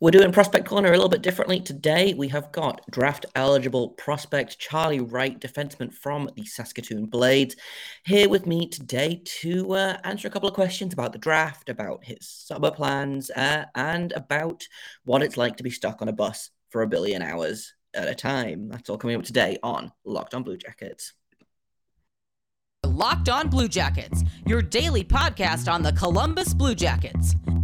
We're doing Prospect Corner a little bit differently. Today, we have got draft eligible prospect Charlie Wright, defenseman from the Saskatoon Blades, here with me today to uh, answer a couple of questions about the draft, about his summer plans, uh, and about what it's like to be stuck on a bus for a billion hours at a time. That's all coming up today on Locked on Blue Jackets. Locked on Blue Jackets, your daily podcast on the Columbus Blue Jackets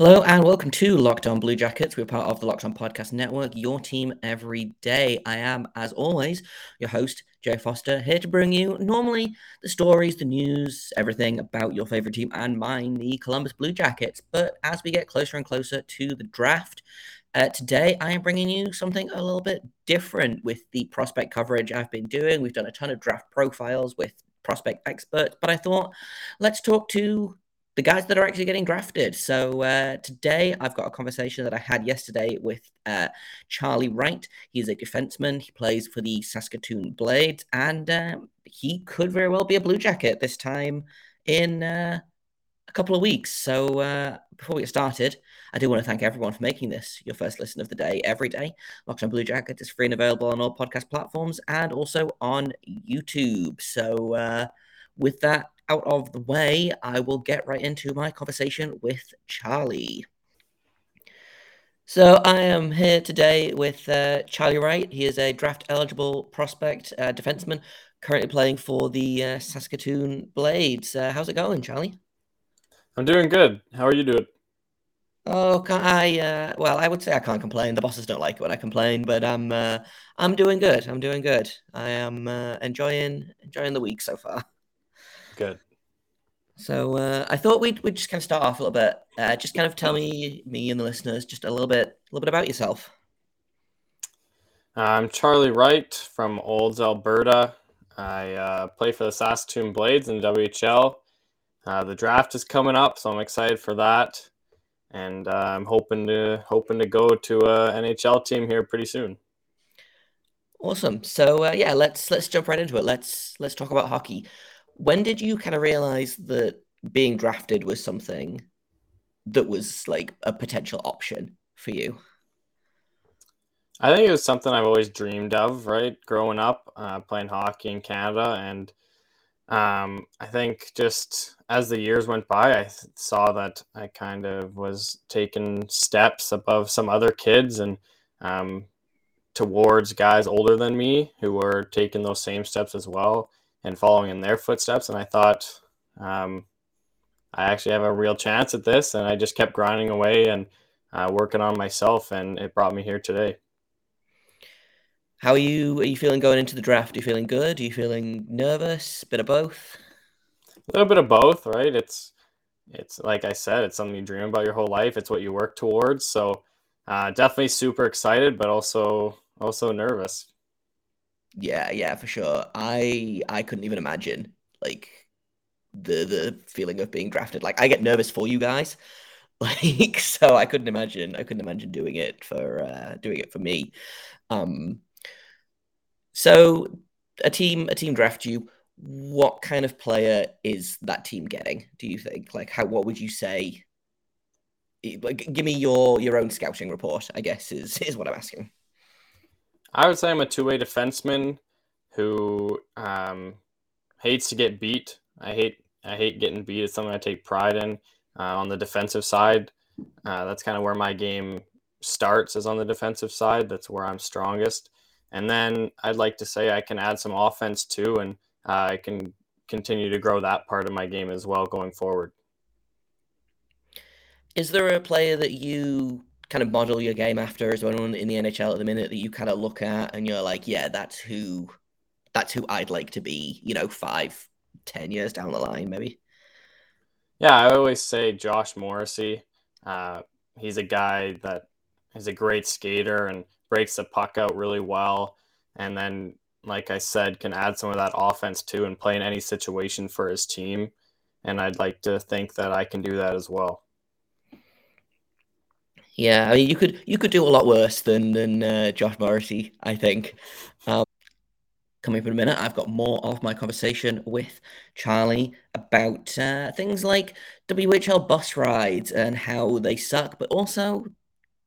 Hello and welcome to Locked On Blue Jackets. We're part of the Locked On Podcast Network, your team every day. I am, as always, your host, Jay Forster, here to bring you normally the stories, the news, everything about your favorite team and mine, the Columbus Blue Jackets. But as we get closer and closer to the draft, uh, today I am bringing you something a little bit different with the prospect coverage I've been doing. We've done a ton of draft profiles with prospect experts, but I thought let's talk to the guys that are actually getting drafted. So uh, today I've got a conversation that I had yesterday with uh, Charlie Wright. He's a defenseman. He plays for the Saskatoon Blades, and um, he could very well be a Blue Jacket this time in uh, a couple of weeks. So uh, before we get started, I do want to thank everyone for making this your first listen of the day every day. Locked on Blue Jacket is free and available on all podcast platforms and also on YouTube. So uh, with that out of the way, I will get right into my conversation with Charlie. So I am here today with uh, Charlie Wright. He is a draft eligible prospect uh, defenseman currently playing for the uh, Saskatoon Blades. Uh, how's it going, Charlie? I'm doing good. How are you doing? Oh, I uh, well, I would say I can't complain. The bosses don't like it when I complain, but I'm uh, I'm doing good. I'm doing good. I am enjoying enjoying the week so far. Good. So uh, I thought we'd, we'd just kind of start off a little bit. Uh, just kind of tell me, me and the listeners, just a little bit, a little bit about yourself. I'm Charlie Wright from Olds, Alberta. I uh, play for the Saskatoon Blades in WHL. Uh, the draft is coming up, so I'm excited for that, and uh, I'm hoping to hoping to go to a NHL team here pretty soon. Awesome. So uh, yeah, let's let's jump right into it. Let's let's talk about hockey when did you kind of realize that being drafted was something that was like a potential option for you? I think it was something I've always dreamed of, right? Growing up, uh, playing hockey in Canada. And um, I think just as the years went by, I saw that I kind of was taking steps above some other kids and um, towards guys older than me who were taking those same steps as well and following in their footsteps. And I thought, um, I actually have a real chance at this. And I just kept grinding away and uh, working on myself, and it brought me here today. How are you? Are you feeling going into the draft? Are you feeling good? Are you feeling nervous? A Bit of both. A little bit of both, right? It's it's like I said, it's something you dream about your whole life. It's what you work towards. So uh, definitely super excited, but also also nervous. Yeah, yeah, for sure. I I couldn't even imagine like the the feeling of being drafted. Like I get nervous for you guys. Like so I couldn't imagine I couldn't imagine doing it for uh doing it for me. Um so a team a team draft you what kind of player is that team getting do you think like how what would you say like give me your your own scouting report i guess is is what i'm asking I would say I'm a two-way defenseman who um, hates to get beat. I hate I hate getting beat. It's something I take pride in. Uh, on the defensive side, uh, that's kind of where my game starts. Is on the defensive side. That's where I'm strongest. And then I'd like to say I can add some offense too, and uh, I can continue to grow that part of my game as well going forward. Is there a player that you kind of model your game after as anyone in the NHL at the minute that you kind of look at and you're like, yeah, that's who that's who I'd like to be, you know, five, ten years down the line, maybe. Yeah, I always say Josh Morrissey. Uh, he's a guy that is a great skater and breaks the puck out really well. And then, like I said, can add some of that offense too and play in any situation for his team. And I'd like to think that I can do that as well. Yeah, I mean, you could you could do a lot worse than than uh, Josh Morrissey, I think. Um, coming in a minute, I've got more of my conversation with Charlie about uh, things like WHL bus rides and how they suck, but also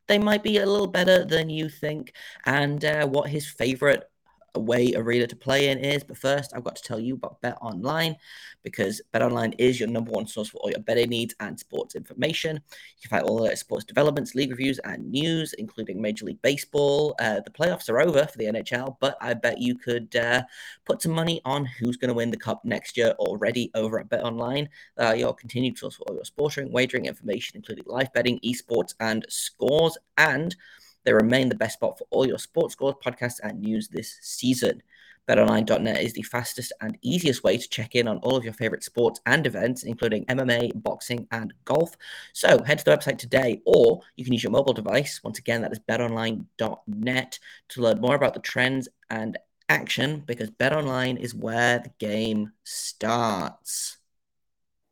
they might be a little better than you think, and uh, what his favorite way arena to play in is. But first, I've got to tell you about Bet Online because Bet Online is your number one source for all your betting needs and sports information. You can find all the sports developments, league reviews, and news, including Major League Baseball. Uh, the playoffs are over for the NHL, but I bet you could uh, put some money on who's going to win the cup next year already over at Bet Online. Uh, your continued source for all your sporting wagering information, including live betting, esports, and scores. And they remain the best spot for all your sports scores, podcasts, and news this season. BetOnline.net is the fastest and easiest way to check in on all of your favorite sports and events, including MMA, boxing, and golf. So head to the website today, or you can use your mobile device. Once again, that is betonline.net to learn more about the trends and action because BetOnline is where the game starts.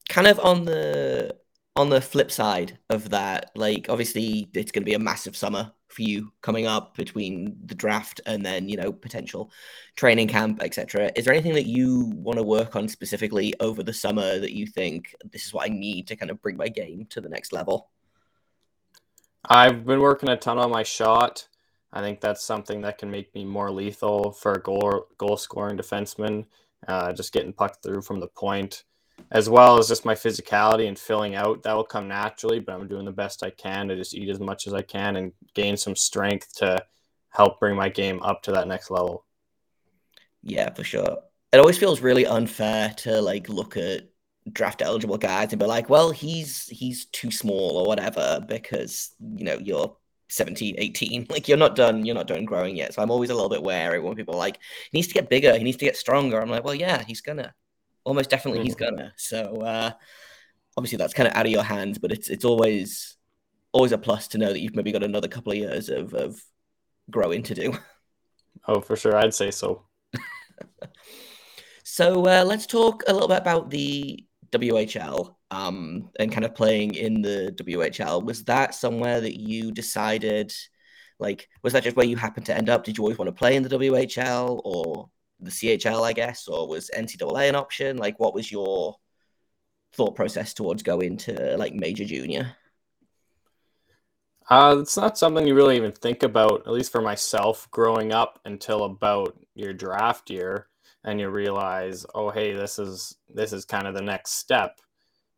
Kind of on the on the flip side of that, like obviously it's going to be a massive summer for you coming up between the draft and then you know potential training camp etc is there anything that you want to work on specifically over the summer that you think this is what i need to kind of bring my game to the next level i've been working a ton on my shot. I think that's something that can make me more lethal for a goal goal scoring defenseman uh, just getting puck through from the point as well as just my physicality and filling out. That will come naturally, but I'm doing the best I can to just eat as much as I can and gain some strength to help bring my game up to that next level. Yeah, for sure. It always feels really unfair to like look at draft eligible guys and be like, well, he's he's too small or whatever because you know you're 17, 18. Like you're not done, you're not done growing yet. So I'm always a little bit wary when people like, he needs to get bigger, he needs to get stronger. I'm like, well, yeah, he's gonna almost definitely he's mm-hmm. gonna. So uh, obviously that's kind of out of your hands, but it's it's always always a plus to know that you've maybe got another couple of years of of growing to do. Oh, for sure, I'd say so. so uh, let's talk a little bit about the WHL um, and kind of playing in the WHL. Was that somewhere that you decided? Like, was that just where you happened to end up? Did you always want to play in the WHL, or the CHL, I guess, or was NCAA an option? Like, what was your thought process towards going to like major junior? Uh, it's not something you really even think about, at least for myself, growing up until about your draft year, and you realize, oh, hey, this is this is kind of the next step.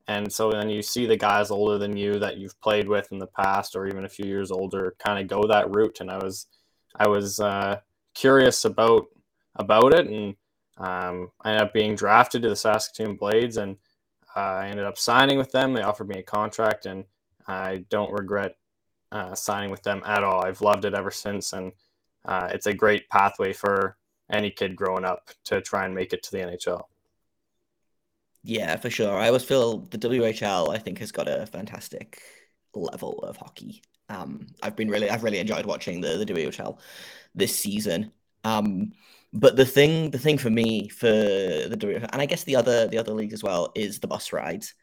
And so then you see the guys older than you that you've played with in the past, or even a few years older, kind of go that route. And I was, I was uh, curious about about it, and um, I ended up being drafted to the Saskatoon Blades, and uh, I ended up signing with them. They offered me a contract, and I don't regret uh, signing with them at all. I've loved it ever since, and uh, it's a great pathway for any kid growing up to try and make it to the NHL. Yeah, for sure. I always feel the WHL. I think has got a fantastic level of hockey. Um, I've been really, I've really enjoyed watching the the WHL this season. Um, but the thing, the thing for me for the and I guess the other the other leagues as well is the bus rides.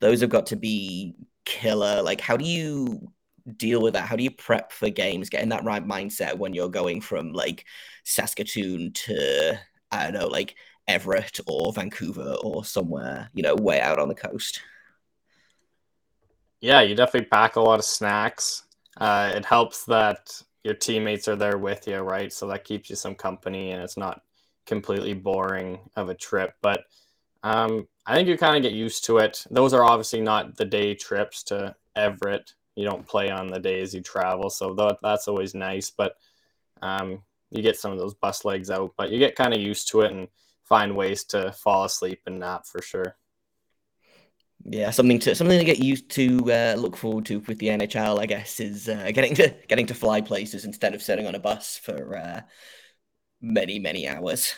Those have got to be killer. Like, how do you deal with that? How do you prep for games? Getting that right mindset when you're going from like Saskatoon to I don't know, like Everett or Vancouver or somewhere, you know, way out on the coast. Yeah, you definitely pack a lot of snacks. Uh, it helps that your teammates are there with you, right? So that keeps you some company and it's not completely boring of a trip. But um, I think you kind of get used to it. Those are obviously not the day trips to Everett. You don't play on the days you travel, so that, that's always nice. But um, you get some of those bus legs out, but you get kind of used to it and find ways to fall asleep and nap for sure yeah, something to something to get used to, uh, look forward to with the NHL, I guess, is uh, getting to getting to fly places instead of sitting on a bus for uh, many many hours.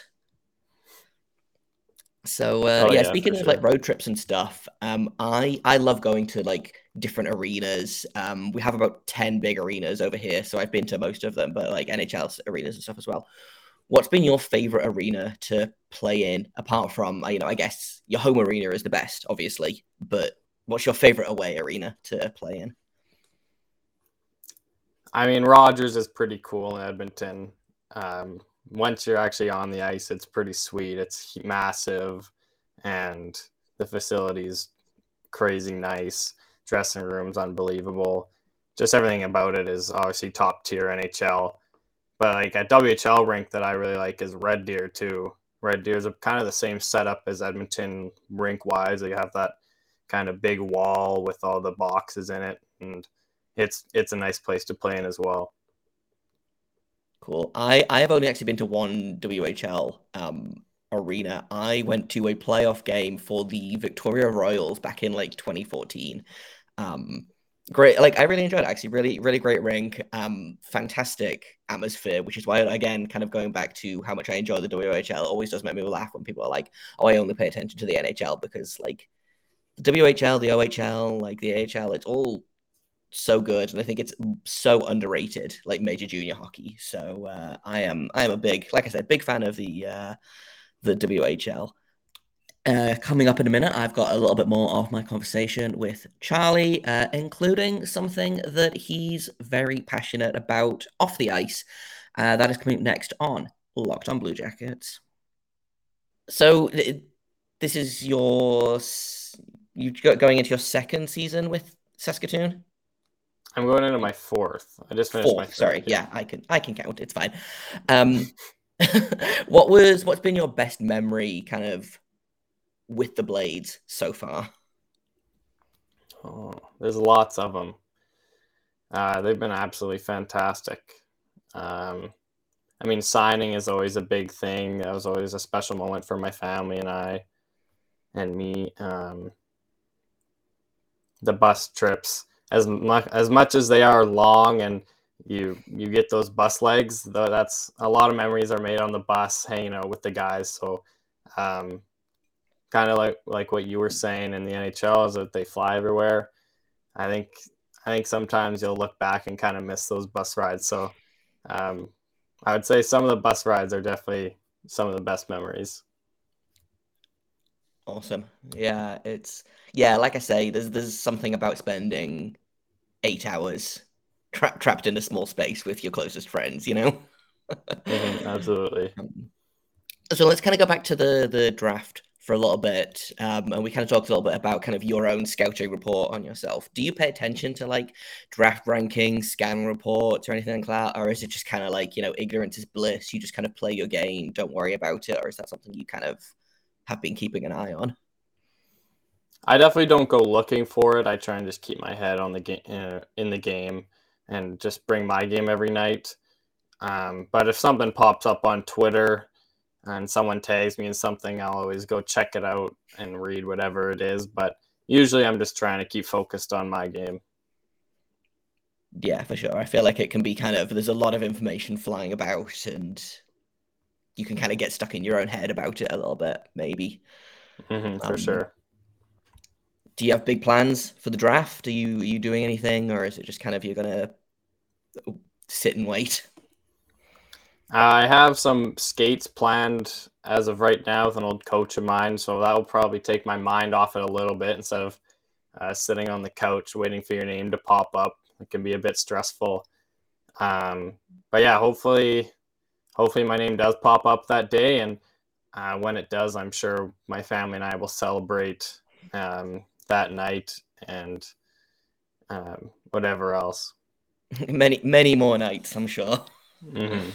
So uh, oh, yeah, yeah, speaking of sure. like road trips and stuff, um, I I love going to like different arenas. Um, we have about ten big arenas over here, so I've been to most of them, but like NHL arenas and stuff as well. What's been your favorite arena to play in, apart from you know, I guess your home arena is the best, obviously, but what's your favorite away arena to play in? I mean, Rogers is pretty cool in Edmonton. Um, once you're actually on the ice, it's pretty sweet. It's massive, and the facilities crazy nice. Dressing rooms unbelievable. Just everything about it is obviously top tier NHL. But like at WHL rink that I really like is Red Deer too. Red Deer is a, kind of the same setup as Edmonton rink wise. You have that kind of big wall with all the boxes in it, and it's it's a nice place to play in as well. Cool. I I have only actually been to one WHL um, arena. I went to a playoff game for the Victoria Royals back in like 2014. Um, great, like I really enjoyed it. Actually, really, really great rink. Um, fantastic atmosphere, which is why again, kind of going back to how much I enjoy the WHL, always does make me laugh when people are like, "Oh, I only pay attention to the NHL," because like the WHL, the OHL, like the AHL, it's all so good, and I think it's so underrated, like major junior hockey. So uh, I am I am a big, like I said, big fan of the uh, the WHL. Uh, coming up in a minute, I've got a little bit more of my conversation with Charlie, uh, including something that he's very passionate about off the ice. Uh, that is coming up next on Locked on Blue Jackets. So this is your you going into your second season with Saskatoon. I'm going into my fourth. I just finished fourth, my third. Sorry, yeah, I can I can count. It's fine. Um, what was what's been your best memory, kind of, with the blades so far? Oh, there's lots of them. Uh, they've been absolutely fantastic. Um, I mean, signing is always a big thing. That was always a special moment for my family and I, and me. Um, the bus trips as much as much as they are long and you you get those bus legs though that's a lot of memories are made on the bus hanging out with the guys so um, kind of like like what you were saying in the NHL is that they fly everywhere. I think I think sometimes you'll look back and kind of miss those bus rides. So um, I would say some of the bus rides are definitely some of the best memories. Awesome. Yeah it's yeah, like I say, there's there's something about spending eight hours tra- trapped in a small space with your closest friends, you know. mm-hmm, absolutely. Um, so let's kind of go back to the the draft for a little bit, um, and we kind of talked a little bit about kind of your own scouting report on yourself. Do you pay attention to like draft rankings, scan reports, or anything like that, or is it just kind of like you know ignorance is bliss? You just kind of play your game, don't worry about it, or is that something you kind of have been keeping an eye on? I definitely don't go looking for it. I try and just keep my head on the game uh, in the game and just bring my game every night. Um, but if something pops up on Twitter and someone tags me in something, I'll always go check it out and read whatever it is. But usually, I'm just trying to keep focused on my game. Yeah, for sure. I feel like it can be kind of there's a lot of information flying about, and you can kind of get stuck in your own head about it a little bit, maybe. Mm-hmm, for um, sure do you have big plans for the draft? Are you are you doing anything, or is it just kind of you're gonna sit and wait? I have some skates planned as of right now with an old coach of mine, so that will probably take my mind off it a little bit instead of uh, sitting on the couch waiting for your name to pop up. It can be a bit stressful. Um, but yeah, hopefully, hopefully my name does pop up that day, and uh, when it does, I'm sure my family and I will celebrate um, that night and um, whatever else. many, many more nights, I'm sure. Mm-hmm.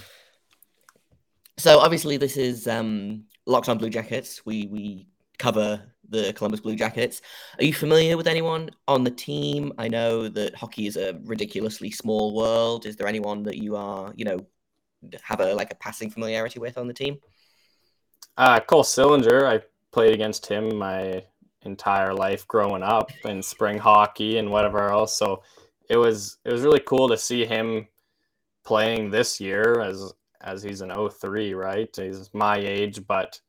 So obviously, this is um, Locked on Blue Jackets. We we cover the Columbus Blue Jackets. Are you familiar with anyone on the team? I know that hockey is a ridiculously small world. Is there anyone that you are, you know, have a like a passing familiarity with on the team? Uh, Cole Sillinger. I played against him my entire life growing up in spring hockey and whatever else. So it was it was really cool to see him playing this year as as he's an 03, right? He's my age, but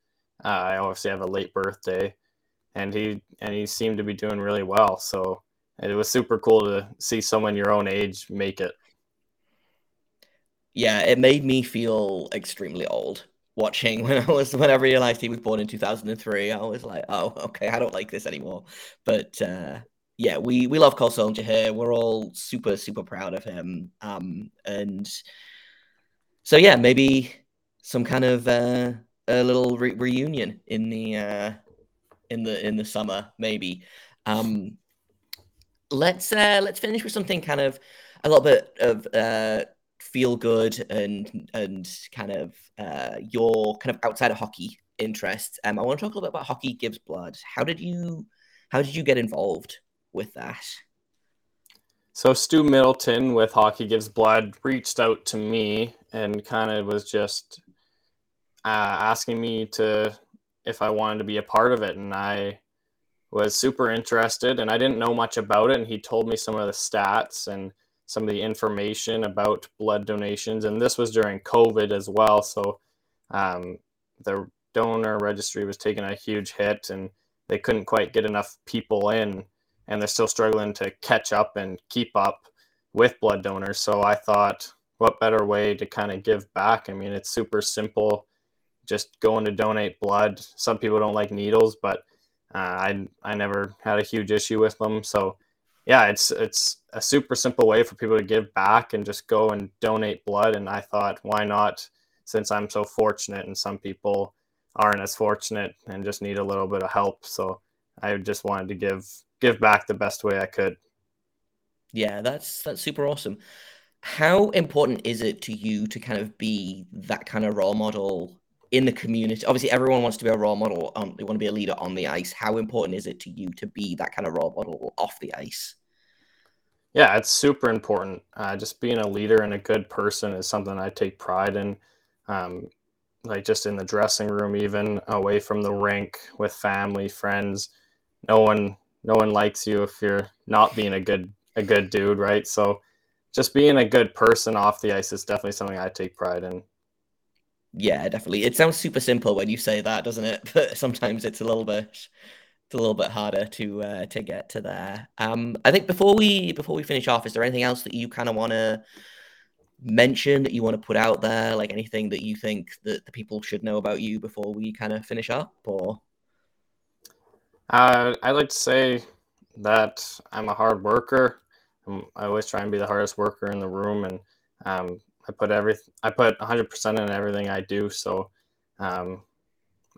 uh, I obviously have a late birthday, and he and he seemed to be doing really well. So it was super cool to see someone your own age make it. Yeah, it made me feel extremely old watching when I was when I realized he was born in 2003. I was like, oh, okay, I don't like this anymore. But uh, yeah, we we love Cole Sillinger here. We're all super super proud of him. Um, and so yeah, maybe some kind of uh, a little re- reunion in the uh, in the in the summer, maybe. Um, let's uh, let's finish with something kind of a little bit of uh, feel good and and kind of uh, your kind of outside of hockey interests. Um, I want to talk a little bit about hockey gives blood. How did you how did you get involved with that? So Stu Middleton with Hockey Gives Blood reached out to me and kind of was just uh, asking me to if I wanted to be a part of it, and I was super interested. And I didn't know much about it, and he told me some of the stats and some of the information about blood donations. And this was during COVID as well, so um, the donor registry was taking a huge hit, and they couldn't quite get enough people in and they're still struggling to catch up and keep up with blood donors. So I thought, what better way to kind of give back? I mean, it's super simple, just going to donate blood. Some people don't like needles, but uh, I I never had a huge issue with them. So yeah, it's it's a super simple way for people to give back and just go and donate blood. And I thought, why not? Since I'm so fortunate, and some people aren't as fortunate and just need a little bit of help. So I just wanted to give give back the best way I could. Yeah, that's that's super awesome. How important is it to you to kind of be that kind of role model in the community? Obviously, everyone wants to be a role model. Um, they want to be a leader on the ice. How important is it to you to be that kind of role model off the ice? Yeah, it's super important. Uh, just being a leader and a good person is something I take pride in. Um, like just in the dressing room, even away from the rink with family, friends. No one no one likes you if you're not being a good a good dude, right? So just being a good person off the ice is definitely something I take pride in. Yeah, definitely. It sounds super simple when you say that, doesn't it? But sometimes it's a little bit it's a little bit harder to uh, to get to there. Um, I think before we before we finish off, is there anything else that you kind of want to mention that you want to put out there, like anything that you think that the people should know about you before we kind of finish up, or? Uh, I like to say that I'm a hard worker. I'm, i always try and be the hardest worker in the room, and um, I put every I put 100% in everything I do. So um,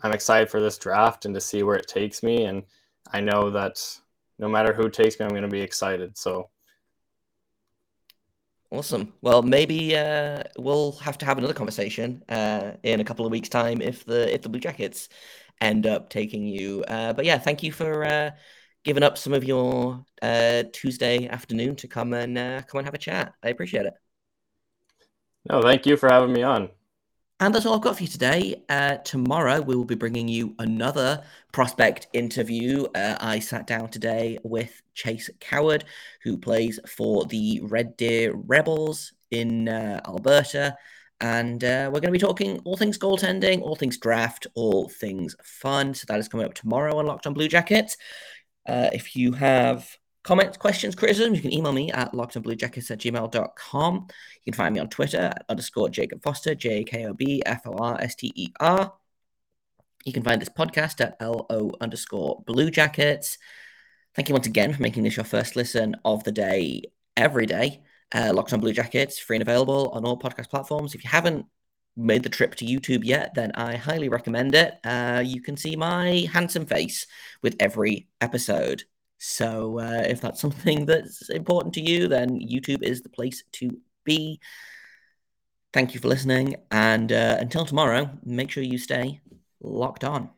I'm excited for this draft and to see where it takes me. And I know that no matter who takes me, I'm going to be excited. So. Awesome. Well, maybe uh, we'll have to have another conversation uh, in a couple of weeks' time if the if the Blue Jackets end up taking you. Uh, but yeah, thank you for uh, giving up some of your uh, Tuesday afternoon to come and uh, come and have a chat. I appreciate it. No, thank you for having me on. And that's all I've got for you today. Uh, tomorrow, we will be bringing you another prospect interview. Uh, I sat down today with Chase Coward, who plays for the Red Deer Rebels in uh, Alberta. And uh, we're going to be talking all things goaltending, all things draft, all things fun. So that is coming up tomorrow on Locked on Blue Jackets. Uh, if you have comments, questions, criticisms, you can email me at lockedonbluejackets at gmail.com. You can find me on Twitter at underscore Jakob Forster, J A K O B F O R S T E R. You can find this podcast at LO underscore Blue Jackets. Thank you once again for making this your first listen of the day every day. Uh, Locked on Blue Jackets, free and available on all podcast platforms. If you haven't made the trip to YouTube yet, then I highly recommend it. Uh, you can see my handsome face with every episode. So uh, if that's something that's important to you, then YouTube is the place to be. Thank you for listening. And uh, until tomorrow, make sure you stay locked on.